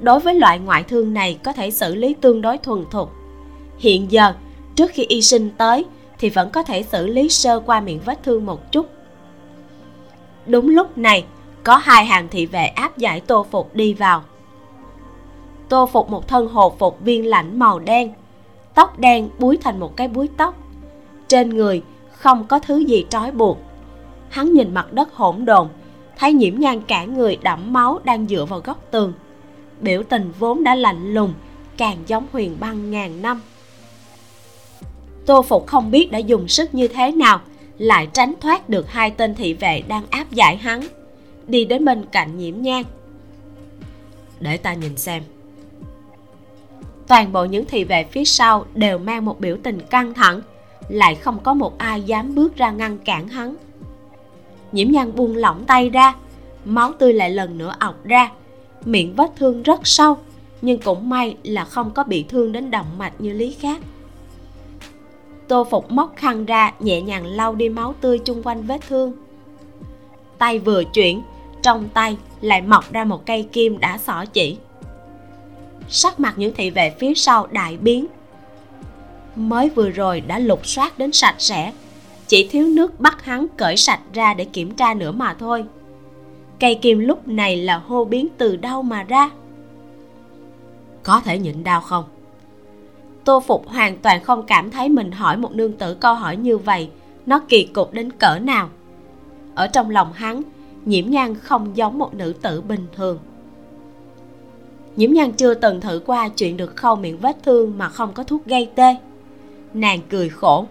Đối với loại ngoại thương này có thể xử lý tương đối thuần thục. Hiện giờ, trước khi y sinh tới, thì vẫn có thể xử lý sơ qua miệng vết thương một chút. Đúng lúc này, có hai hàng thị vệ áp giải tô phục đi vào tô phục một thân hồ phục viên lãnh màu đen. Tóc đen búi thành một cái búi tóc. Trên người không có thứ gì trói buộc. Hắn nhìn mặt đất hỗn độn, thấy nhiễm nhan cả người đẫm máu đang dựa vào góc tường. Biểu tình vốn đã lạnh lùng, càng giống huyền băng ngàn năm. Tô phục không biết đã dùng sức như thế nào, lại tránh thoát được hai tên thị vệ đang áp giải hắn. Đi đến bên cạnh nhiễm nhan. Để ta nhìn xem toàn bộ những thị vệ phía sau đều mang một biểu tình căng thẳng, lại không có một ai dám bước ra ngăn cản hắn. Nhiễm nhan buông lỏng tay ra, máu tươi lại lần nữa ọc ra, miệng vết thương rất sâu, nhưng cũng may là không có bị thương đến động mạch như lý khác. Tô phục móc khăn ra, nhẹ nhàng lau đi máu tươi chung quanh vết thương. Tay vừa chuyển, trong tay lại mọc ra một cây kim đã xỏ chỉ sắc mặt những thị vệ phía sau đại biến. Mới vừa rồi đã lục soát đến sạch sẽ. Chỉ thiếu nước bắt hắn cởi sạch ra để kiểm tra nữa mà thôi. Cây kim lúc này là hô biến từ đâu mà ra? Có thể nhịn đau không? Tô phục hoàn toàn không cảm thấy mình hỏi một nương tử câu hỏi như vậy, nó kỳ cục đến cỡ nào? Ở trong lòng hắn, nhiễm nhan không giống một nữ tử bình thường nhiễm nhan chưa từng thử qua chuyện được khâu miệng vết thương mà không có thuốc gây tê. Nàng cười khổ.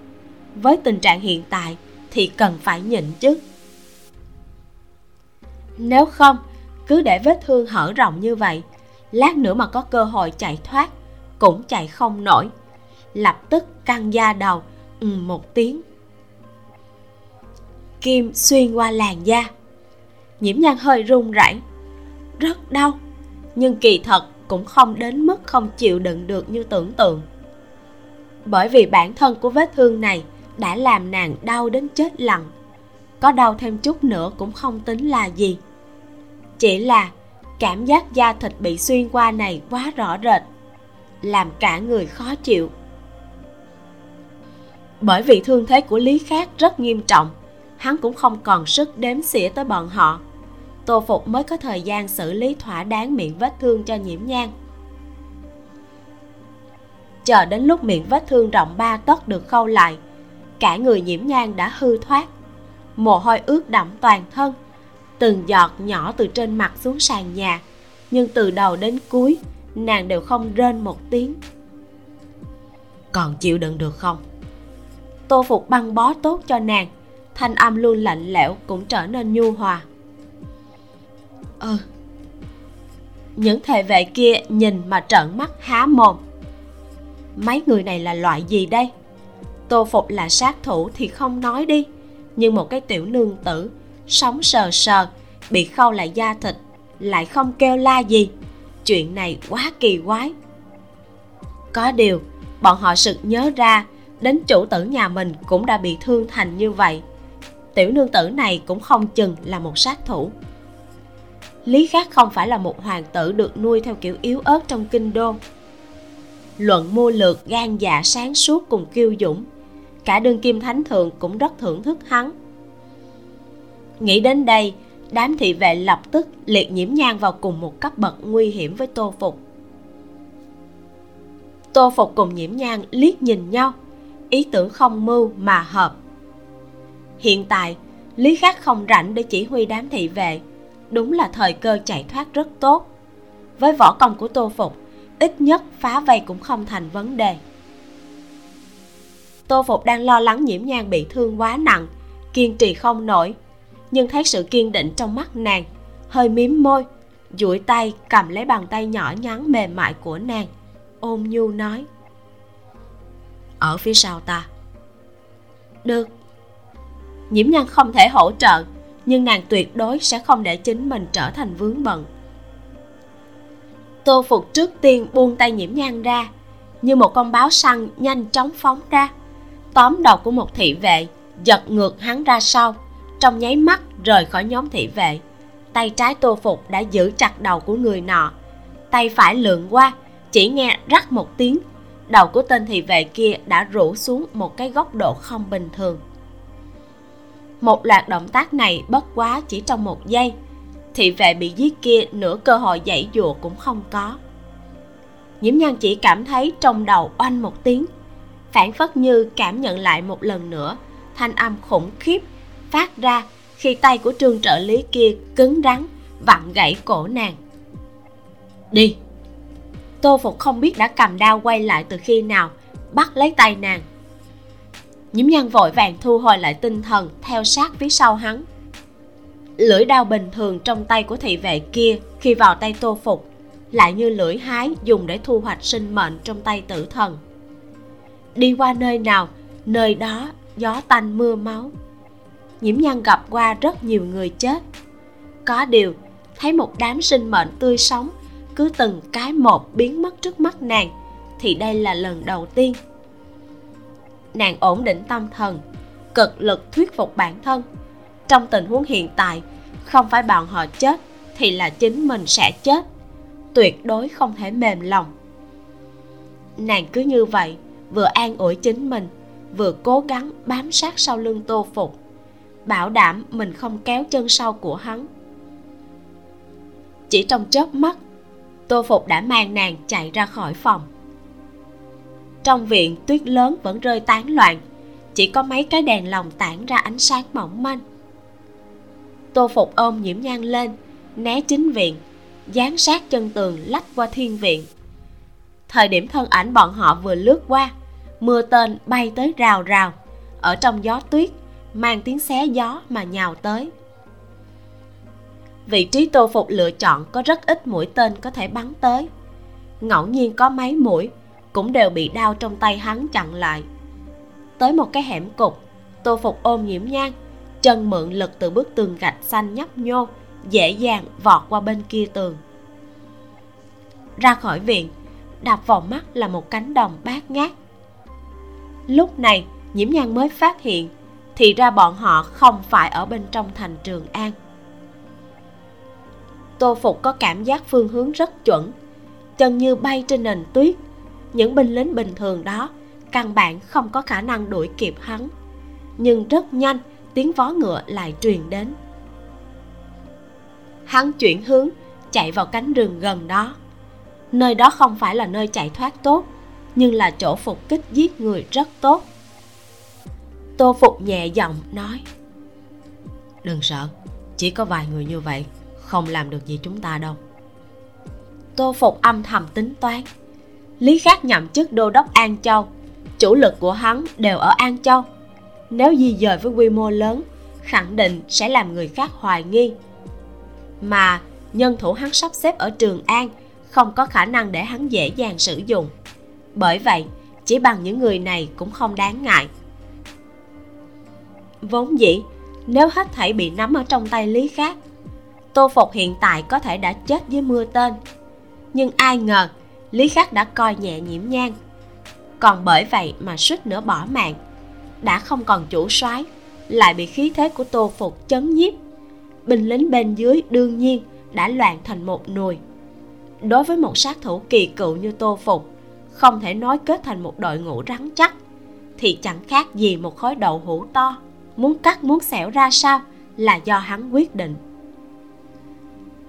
Với tình trạng hiện tại thì cần phải nhịn chứ. Nếu không, cứ để vết thương hở rộng như vậy, lát nữa mà có cơ hội chạy thoát, cũng chạy không nổi. Lập tức căng da đầu ừ một tiếng. Kim xuyên qua làn da. Nhiễm nhan hơi run rẩy. Rất đau nhưng kỳ thật cũng không đến mức không chịu đựng được như tưởng tượng. Bởi vì bản thân của vết thương này đã làm nàng đau đến chết lặng. Có đau thêm chút nữa cũng không tính là gì. Chỉ là cảm giác da thịt bị xuyên qua này quá rõ rệt, làm cả người khó chịu. Bởi vì thương thế của lý khác rất nghiêm trọng, hắn cũng không còn sức đếm xỉa tới bọn họ tô phục mới có thời gian xử lý thỏa đáng miệng vết thương cho nhiễm nhang chờ đến lúc miệng vết thương rộng ba tấc được khâu lại cả người nhiễm nhang đã hư thoát. Mồ hôi ướt đẫm toàn thân từng giọt nhỏ từ trên mặt xuống sàn nhà nhưng từ đầu đến cuối nàng đều không rên một tiếng. Còn chịu đựng được không? Tô phục băng bó tốt cho nàng thanh âm luôn lạnh lẽo cũng trở nên nhu hòa ừ những thề vệ kia nhìn mà trợn mắt há mồm. Mấy người này là loại gì đây? Tô phục là sát thủ thì không nói đi, nhưng một cái tiểu nương tử, sống sờ sờ, bị khâu lại da thịt, lại không kêu la gì. Chuyện này quá kỳ quái. Có điều, bọn họ sực nhớ ra, đến chủ tử nhà mình cũng đã bị thương thành như vậy. Tiểu nương tử này cũng không chừng là một sát thủ lý khác không phải là một hoàng tử được nuôi theo kiểu yếu ớt trong kinh đô. Luận mưu lược, gan dạ sáng suốt cùng kiêu dũng, cả đương kim thánh thượng cũng rất thưởng thức hắn. Nghĩ đến đây, đám thị vệ lập tức liệt nhiễm nhang vào cùng một cấp bậc nguy hiểm với tô phục. Tô phục cùng nhiễm nhang liếc nhìn nhau, ý tưởng không mưu mà hợp. Hiện tại, lý khắc không rảnh để chỉ huy đám thị vệ đúng là thời cơ chạy thoát rất tốt. Với võ công của tô phục, ít nhất phá vây cũng không thành vấn đề. Tô phục đang lo lắng nhiễm nhang bị thương quá nặng, kiên trì không nổi, nhưng thấy sự kiên định trong mắt nàng, hơi mím môi, duỗi tay cầm lấy bàn tay nhỏ nhắn mềm mại của nàng ôm nhu nói, ở phía sau ta. Được. Nhiễm nhan không thể hỗ trợ nhưng nàng tuyệt đối sẽ không để chính mình trở thành vướng bận. Tô phục trước tiên buông tay nhiễm nhan ra, như một con báo săn nhanh chóng phóng ra. Tóm đầu của một thị vệ giật ngược hắn ra sau, trong nháy mắt rời khỏi nhóm thị vệ. Tay trái tô phục đã giữ chặt đầu của người nọ, tay phải lượn qua, chỉ nghe rắc một tiếng, đầu của tên thị vệ kia đã rũ xuống một cái góc độ không bình thường một loạt động tác này bất quá chỉ trong một giây. Thị vệ bị giết kia nửa cơ hội dãy dụa cũng không có. Nhiễm nhan chỉ cảm thấy trong đầu oanh một tiếng, phản phất như cảm nhận lại một lần nữa thanh âm khủng khiếp phát ra khi tay của trương trợ lý kia cứng rắn, vặn gãy cổ nàng. Đi. Tô phục không biết đã cầm đao quay lại từ khi nào bắt lấy tay nàng nhiễm nhân vội vàng thu hồi lại tinh thần, theo sát phía sau hắn. Lưỡi đao bình thường trong tay của thị vệ kia khi vào tay tô phục, lại như lưỡi hái dùng để thu hoạch sinh mệnh trong tay tử thần. Đi qua nơi nào, nơi đó, gió tanh mưa máu. Nhiễm nhân gặp qua rất nhiều người chết. Có điều, thấy một đám sinh mệnh tươi sống, cứ từng cái một biến mất trước mắt nàng, thì đây là lần đầu tiên nàng ổn định tâm thần, cực lực thuyết phục bản thân. Trong tình huống hiện tại, không phải bọn họ chết thì là chính mình sẽ chết, tuyệt đối không thể mềm lòng. Nàng cứ như vậy, vừa an ủi chính mình, vừa cố gắng bám sát sau lưng tô phục, bảo đảm mình không kéo chân sau của hắn. Chỉ trong chớp mắt, tô phục đã mang nàng chạy ra khỏi phòng trong viện, tuyết lớn vẫn rơi tán loạn. Chỉ có mấy cái đèn lồng tản ra ánh sáng mỏng manh. Tô phục ôm nhiễm nhan lên, né chính viện dán sát chân tường lách qua thiên viện. Thời điểm thân ảnh bọn họ vừa lướt qua, mưa tên bay tới rào rào. Ở trong gió tuyết, mang tiếng xé gió mà nhào tới. Vị trí tô phục lựa chọn có rất ít mũi tên có thể bắn tới. Ngẫu nhiên có mấy mũi cũng đều bị đao trong tay hắn chặn lại. Tới một cái hẻm cục tô phục ôm nhiễm nhang, chân mượn lực từ bức tường gạch xanh nhấp nhô, dễ dàng vọt qua bên kia tường. Ra khỏi viện, đạp vào mắt là một cánh đồng bát ngát. Lúc này, nhiễm nhang mới phát hiện thì ra bọn họ không phải ở bên trong thành trường an. Tô phục có cảm giác phương hướng rất chuẩn, chân như bay trên nền tuyết những binh lính bình thường đó căn bản không có khả năng đuổi kịp hắn. Nhưng rất nhanh tiếng vó ngựa lại truyền đến. Hắn chuyển hướng chạy vào cánh rừng gần đó. Nơi đó không phải là nơi chạy thoát tốt nhưng là chỗ phục kích giết người rất tốt. Tô phục nhẹ giọng nói đừng sợ chỉ có vài người như vậy không làm được gì chúng ta đâu. Tô phục âm thầm tính toán lý khắc nhậm chức đô đốc an châu. Chủ lực của hắn đều ở an châu. Nếu di dời với quy mô lớn, khẳng định sẽ làm người khác hoài nghi. Mà nhân thủ hắn sắp xếp ở trường an không có khả năng để hắn dễ dàng sử dụng. Bởi vậy, chỉ bằng những người này cũng không đáng ngại. Vốn dĩ, nếu hết thảy bị nắm ở trong tay lý khác tô phục hiện tại có thể đã chết dưới mưa tên. Nhưng ai ngờ lý khắc đã coi nhẹ nhiễm nhang còn bởi vậy mà suýt nữa bỏ mạng. Đã không còn chủ soái, lại bị khí thế của tô phục chấn nhiếp. Binh lính bên dưới đương nhiên đã loạn thành một nùi đối với một sát thủ kỳ cựu như tô phục, không thể nói kết thành một đội ngũ rắn chắc, thì chẳng khác gì một khối đậu hũ to. Muốn cắt, muốn xẻo ra sao là do hắn quyết định.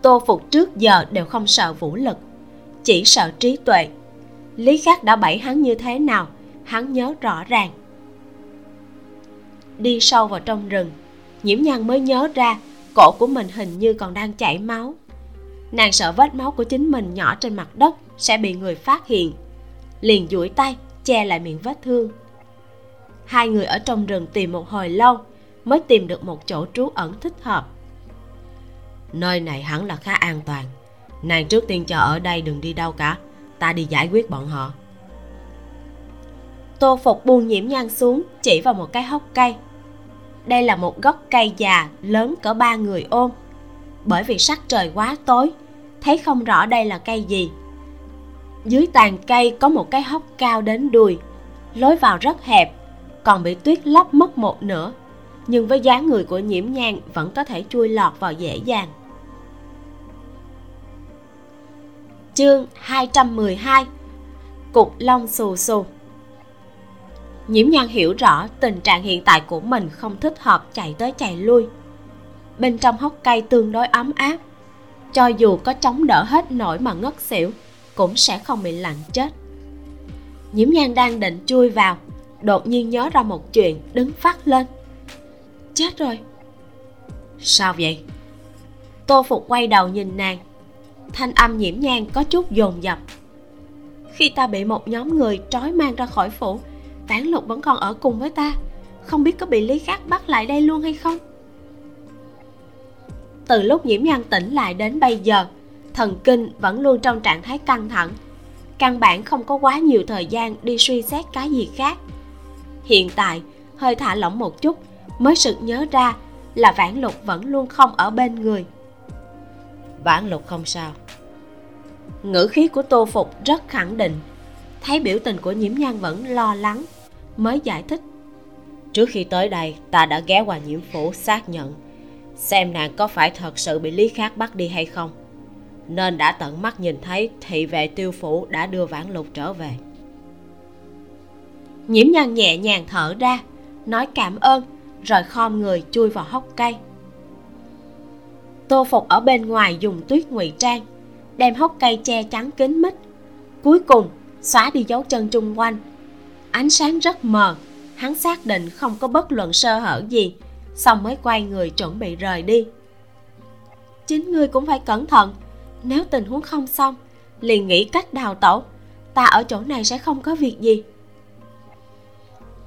Tô phục trước giờ đều không sợ vũ lực chỉ sợ trí tuệ. Lý khắc đã bẫy hắn như thế nào, hắn nhớ rõ ràng. Đi sâu vào trong rừng, nhiễm nhan mới nhớ ra cổ của mình hình như còn đang chảy máu. Nàng sợ vết máu của chính mình nhỏ trên mặt đất sẽ bị người phát hiện. Liền duỗi tay, che lại miệng vết thương. Hai người ở trong rừng tìm một hồi lâu, mới tìm được một chỗ trú ẩn thích hợp. Nơi này hẳn là khá an toàn nàng trước tiên chờ ở đây đừng đi đâu cả. Ta đi giải quyết bọn họ. Tô phục buông nhiễm nhang xuống, chỉ vào một cái hốc cây. Đây là một gốc cây già, lớn cỡ ba người ôm. Bởi vì sắc trời quá tối, thấy không rõ đây là cây gì. Dưới tàn cây có một cái hốc cao đến đùi, lối vào rất hẹp, còn bị tuyết lấp mất một nửa. Nhưng với dáng người của nhiễm nhang vẫn có thể chui lọt vào dễ dàng. Chương 212 Cục lông xù xù. Nhiễm nhan hiểu rõ tình trạng hiện tại của mình không thích hợp chạy tới chạy lui. Bên trong hốc cây tương đối ấm áp, Cho dù có chống đỡ hết nổi mà ngất xỉu, Cũng sẽ không bị lạnh chết. Nhiễm nhan đang định chui vào, Đột nhiên nhớ ra một chuyện đứng phát lên. Chết rồi. Sao vậy? Tô Phục quay đầu nhìn nàng thanh âm nhiễm nhang có chút dồn dập. Khi ta bị một nhóm người trói mang ra khỏi phủ, tán lục vẫn còn ở cùng với ta. Không biết có bị lý khác bắt lại đây luôn hay không? Từ lúc nhiễm nhan tỉnh lại đến bây giờ, thần kinh vẫn luôn trong trạng thái căng thẳng. Căn bản không có quá nhiều thời gian đi suy xét cái gì khác. Hiện tại, hơi thả lỏng một chút, mới sực nhớ ra là vãn lục vẫn luôn không ở bên người. Vãn lục không sao ngữ khí của tô phục rất khẳng định. Thấy biểu tình của nhiễm nhan vẫn lo lắng, mới giải thích. Trước khi tới đây, ta đã ghé qua nhiễm phủ xác nhận xem nàng có phải thật sự bị lý khác bắt đi hay không. Nên đã tận mắt nhìn thấy thị vệ tiêu phủ đã đưa vãn lục trở về. Nhiễm nhan nhẹ nhàng thở ra, nói cảm ơn, rồi khom người chui vào hốc cây. Tô phục ở bên ngoài dùng tuyết ngụy trang đem hốc cây che chắn kín mít. Cuối cùng, xóa đi dấu chân chung quanh. Ánh sáng rất mờ, hắn xác định không có bất luận sơ hở gì, xong mới quay người chuẩn bị rời đi. Chính ngươi cũng phải cẩn thận, nếu tình huống không xong, liền nghĩ cách đào tẩu, ta ở chỗ này sẽ không có việc gì.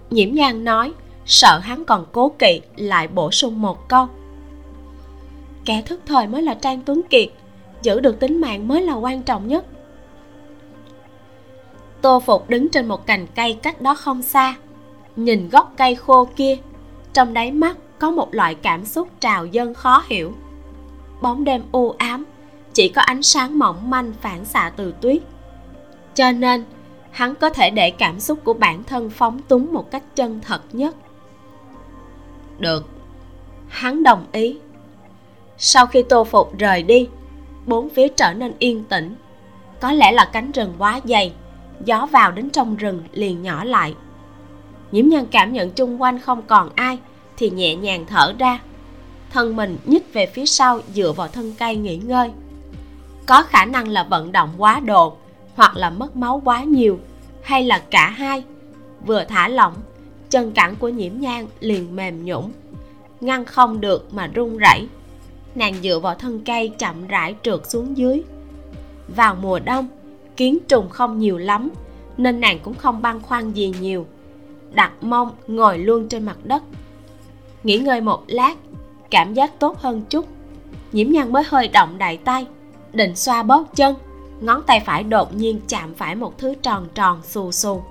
Nhiễm nhan nói, sợ hắn còn cố kỵ lại bổ sung một câu. Kẻ thức thời mới là trang tuấn kiệt giữ được tính mạng mới là quan trọng nhất. Tô phục đứng trên một cành cây cách đó không xa, nhìn gốc cây khô kia, trong đáy mắt có một loại cảm xúc trào dâng khó hiểu. Bóng đêm u ám, chỉ có ánh sáng mỏng manh phản xạ từ tuyết. Cho nên, hắn có thể để cảm xúc của bản thân phóng túng một cách chân thật nhất. Được, hắn đồng ý. Sau khi tô phục rời đi bốn phía trở nên yên tĩnh. Có lẽ là cánh rừng quá dày, gió vào đến trong rừng liền nhỏ lại. Nhiễm nhân cảm nhận chung quanh không còn ai, thì nhẹ nhàng thở ra. Thân mình nhích về phía sau dựa vào thân cây nghỉ ngơi. Có khả năng là vận động quá độ, hoặc là mất máu quá nhiều, hay là cả hai. Vừa thả lỏng, chân cẳng của nhiễm nhang liền mềm nhũn, ngăn không được mà run rẩy nàng dựa vào thân cây chậm rãi trượt xuống dưới. Vào mùa đông, kiến trùng không nhiều lắm, nên nàng cũng không băn khoăn gì nhiều. Đặt mông ngồi luôn trên mặt đất. Nghỉ ngơi một lát, cảm giác tốt hơn chút. Nhiễm nhan mới hơi động đại tay, định xoa bóp chân, ngón tay phải đột nhiên chạm phải một thứ tròn tròn xù xù.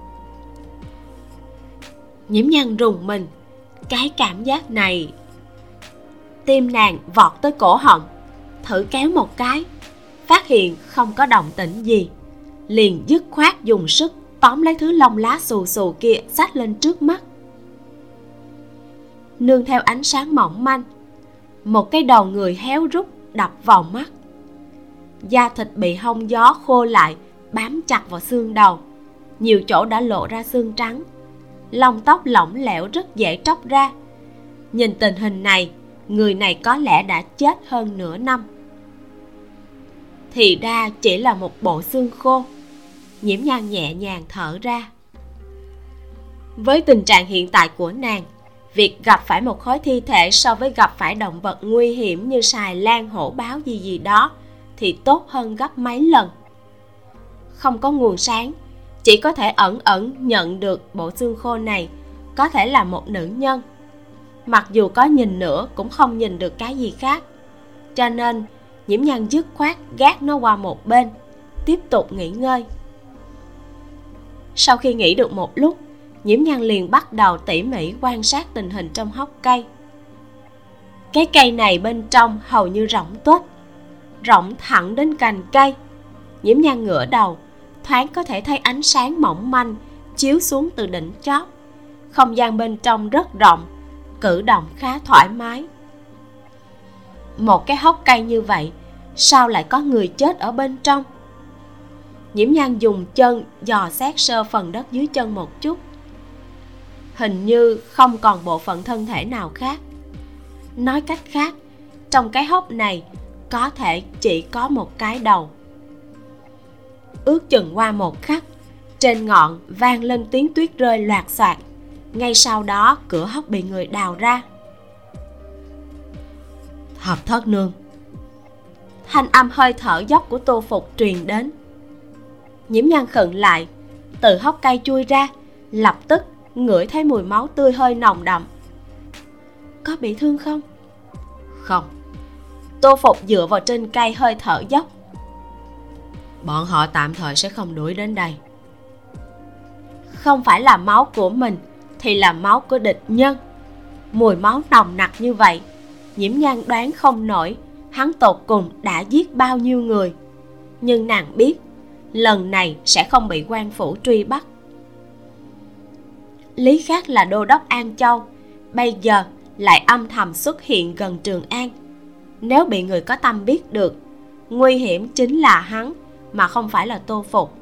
Nhiễm nhan rùng mình. Cái cảm giác này tim nàng vọt tới cổ họng. Thử kéo một cái, phát hiện không có động tĩnh gì. Liền dứt khoát dùng sức tóm lấy thứ lông lá xù xù kia xách lên trước mắt. Nương theo ánh sáng mỏng manh, một cái đầu người héo rút đập vào mắt. Da thịt bị hông gió khô lại, bám chặt vào xương đầu. Nhiều chỗ đã lộ ra xương trắng. Lông tóc lỏng lẻo rất dễ tróc ra. Nhìn tình hình này người này có lẽ đã chết hơn nửa năm. Thì ra chỉ là một bộ xương khô. Nhiễm nhan nhẹ nhàng thở ra. Với tình trạng hiện tại của nàng, việc gặp phải một khối thi thể so với gặp phải động vật nguy hiểm như sài lan hổ báo gì gì đó thì tốt hơn gấp mấy lần. Không có nguồn sáng, chỉ có thể ẩn ẩn nhận được bộ xương khô này, có thể là một nữ nhân mặc dù có nhìn nữa, cũng không nhìn được cái gì khác. Cho nên, nhiễm nhan dứt khoát gác nó qua một bên, tiếp tục nghỉ ngơi. Sau khi nghỉ được một lúc, nhiễm nhan liền bắt đầu tỉ mỉ quan sát tình hình trong hốc cây. Cái cây này bên trong hầu như rỗng tuếch rộng thẳng đến cành cây. Nhiễm nhan ngửa đầu, thoáng có thể thấy ánh sáng mỏng manh chiếu xuống từ đỉnh chóp. Không gian bên trong rất rộng cử động khá thoải mái. Một cái hốc cây như vậy, sao lại có người chết ở bên trong? Nhiễm nhan dùng chân dò xét sơ phần đất dưới chân một chút. Hình như không còn bộ phận thân thể nào khác. Nói cách khác, trong cái hốc này có thể chỉ có một cái đầu. Ước chừng qua một khắc, trên ngọn vang lên tiếng tuyết rơi loạt xoạt ngay sau đó cửa hốc bị người đào ra. Hợp thất nương. Thanh âm hơi thở dốc của tô phục truyền đến. Nhiễm nhan khựng lại từ hốc cây chui ra lập tức ngửi thấy mùi máu tươi hơi nồng đậm. Có bị thương không? Không. Tô phục dựa vào trên cây hơi thở dốc. Bọn họ tạm thời sẽ không đuổi đến đây. Không phải là máu của mình thì là máu của địch nhân. Mùi máu nồng nặc như vậy, nhiễm nhan đoán không nổi hắn tột cùng đã giết bao nhiêu người. Nhưng nàng biết, lần này sẽ không bị quan phủ truy bắt. Lý khác là đô đốc an châu, bây giờ lại âm thầm xuất hiện gần trường an. Nếu bị người có tâm biết được, nguy hiểm chính là hắn mà không phải là tô phục.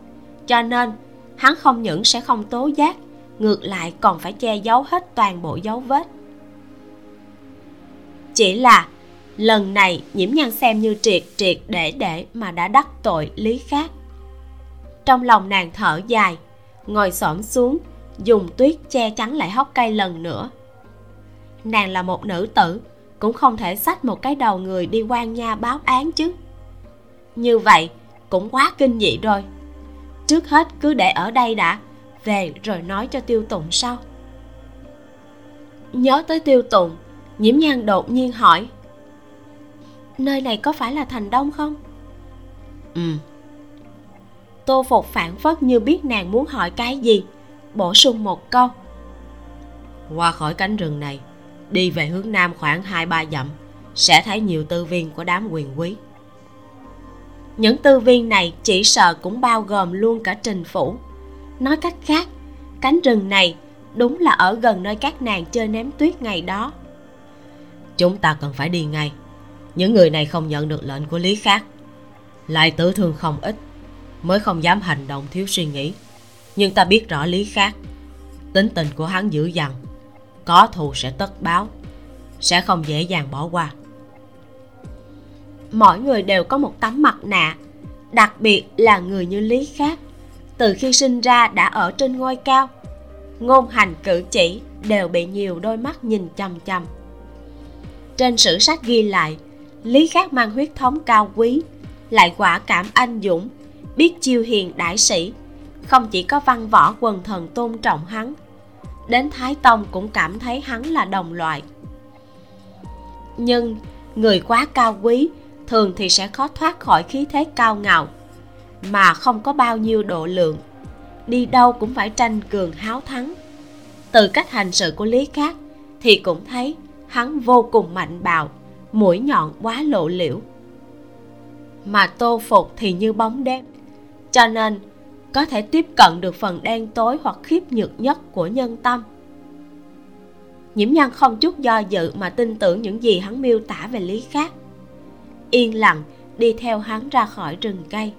Cho nên, hắn không những sẽ không tố giác ngược lại còn phải che giấu hết toàn bộ dấu vết. Chỉ là lần này nhiễm nhan xem như triệt triệt để để mà đã đắc tội lý khác. Trong lòng nàng thở dài, ngồi xổm xuống, dùng tuyết che chắn lại hốc cây lần nữa. Nàng là một nữ tử, cũng không thể xách một cái đầu người đi quan nha báo án chứ. Như vậy cũng quá kinh dị rồi. Trước hết cứ để ở đây đã về rồi nói cho tiêu tụng sau. Nhớ tới tiêu tụng nhiễm nhan đột nhiên hỏi nơi này có phải là thành đông không? Ừ. Tô phục phản phất như biết nàng muốn hỏi cái gì bổ sung một câu qua khỏi cánh rừng này đi về hướng nam khoảng hai ba dặm sẽ thấy nhiều tư viên của đám quyền quý. Những tư viên này chỉ sợ cũng bao gồm luôn cả trình phủ nói cách khác cánh rừng này đúng là ở gần nơi các nàng chơi ném tuyết ngày đó. Chúng ta cần phải đi ngay. Những người này không nhận được lệnh của lý khác. Lại tử thương không ít mới không dám hành động thiếu suy nghĩ. Nhưng ta biết rõ lý khác. Tính tình của hắn dữ dằn có thù sẽ tất báo sẽ không dễ dàng bỏ qua. Mỗi người đều có một tấm mặt nạ đặc biệt là người như lý khác từ khi sinh ra đã ở trên ngôi cao. Ngôn hành cử chỉ đều bị nhiều đôi mắt nhìn chằm chằm. Trên sử sách ghi lại, lý khác mang huyết thống cao quý, lại quả cảm anh dũng, biết chiêu hiền đại sĩ, không chỉ có văn võ quần thần tôn trọng hắn, đến thái tông cũng cảm thấy hắn là đồng loại. Nhưng, người quá cao quý, thường thì sẽ khó thoát khỏi khí thế cao ngạo mà không có bao nhiêu độ lượng. Đi đâu cũng phải tranh cường háo thắng. Từ cách hành sự của lý khác thì cũng thấy hắn vô cùng mạnh bạo, mũi nhọn quá lộ liễu. Mà tô phục thì như bóng đêm, cho nên có thể tiếp cận được phần đen tối hoặc khiếp nhược nhất của nhân tâm. Nhiễm nhân không chút do dự mà tin tưởng những gì hắn miêu tả về lý khác yên lặng đi theo hắn ra khỏi rừng cây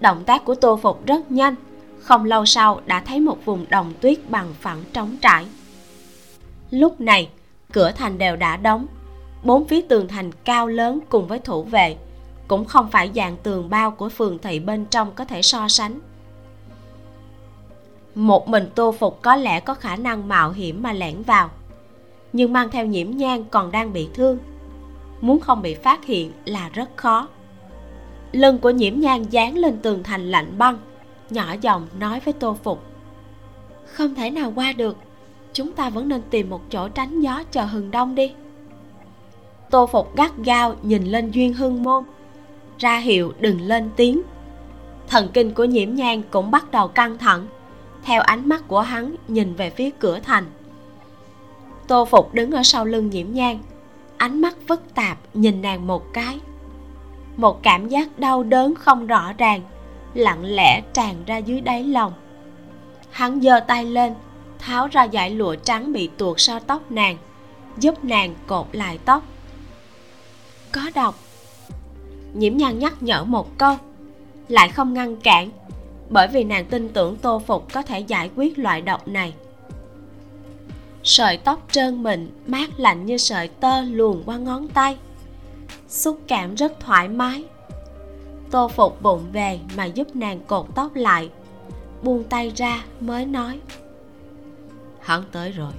động tác của tô phục rất nhanh, không lâu sau đã thấy một vùng đồng tuyết bằng phẳng trống trải. Lúc này, cửa thành đều đã đóng, bốn phía tường thành cao lớn cùng với thủ vệ, cũng không phải dạng tường bao của phường thị bên trong có thể so sánh. Một mình tô phục có lẽ có khả năng mạo hiểm mà lẻn vào, nhưng mang theo nhiễm nhang còn đang bị thương. Muốn không bị phát hiện là rất khó lưng của nhiễm nhang dán lên tường thành lạnh băng, nhỏ giọng nói với tô phục. Không thể nào qua được, chúng ta vẫn nên tìm một chỗ tránh gió chờ hừng đông đi. Tô phục gắt gao nhìn lên duyên hưng môn. Ra hiệu đừng lên tiếng. Thần kinh của nhiễm nhang cũng bắt đầu căng thẳng. Theo ánh mắt của hắn nhìn về phía cửa thành. Tô phục đứng ở sau lưng nhiễm nhang. Ánh mắt phức tạp nhìn nàng một cái một cảm giác đau đớn không rõ ràng, lặng lẽ tràn ra dưới đáy lòng. Hắn giơ tay lên, tháo ra dải lụa trắng bị tuột sau tóc nàng, giúp nàng cột lại tóc. Có độc. Nhiễm nhan nhắc nhở một câu, lại không ngăn cản, bởi vì nàng tin tưởng tô phục có thể giải quyết loại độc này. Sợi tóc trơn mịn mát lạnh như sợi tơ luồn qua ngón tay xúc cảm rất thoải mái. Tô phục bụng về mà giúp nàng cột tóc lại, buông tay ra mới nói, hắn tới rồi.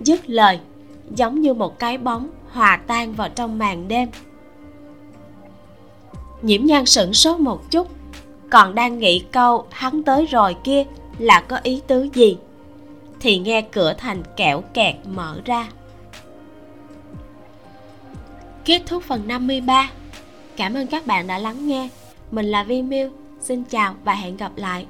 Dứt lời, giống như một cái bóng hòa tan vào trong màn đêm. Nhiễm nhan sửng sốt một chút, còn đang nghĩ câu hắn tới rồi kia là có ý tứ gì, thì nghe cửa thành kẹo kẹt mở ra. Kết thúc phần 53 Cảm ơn các bạn đã lắng nghe. Mình là Vi Miu. Xin chào và hẹn gặp lại.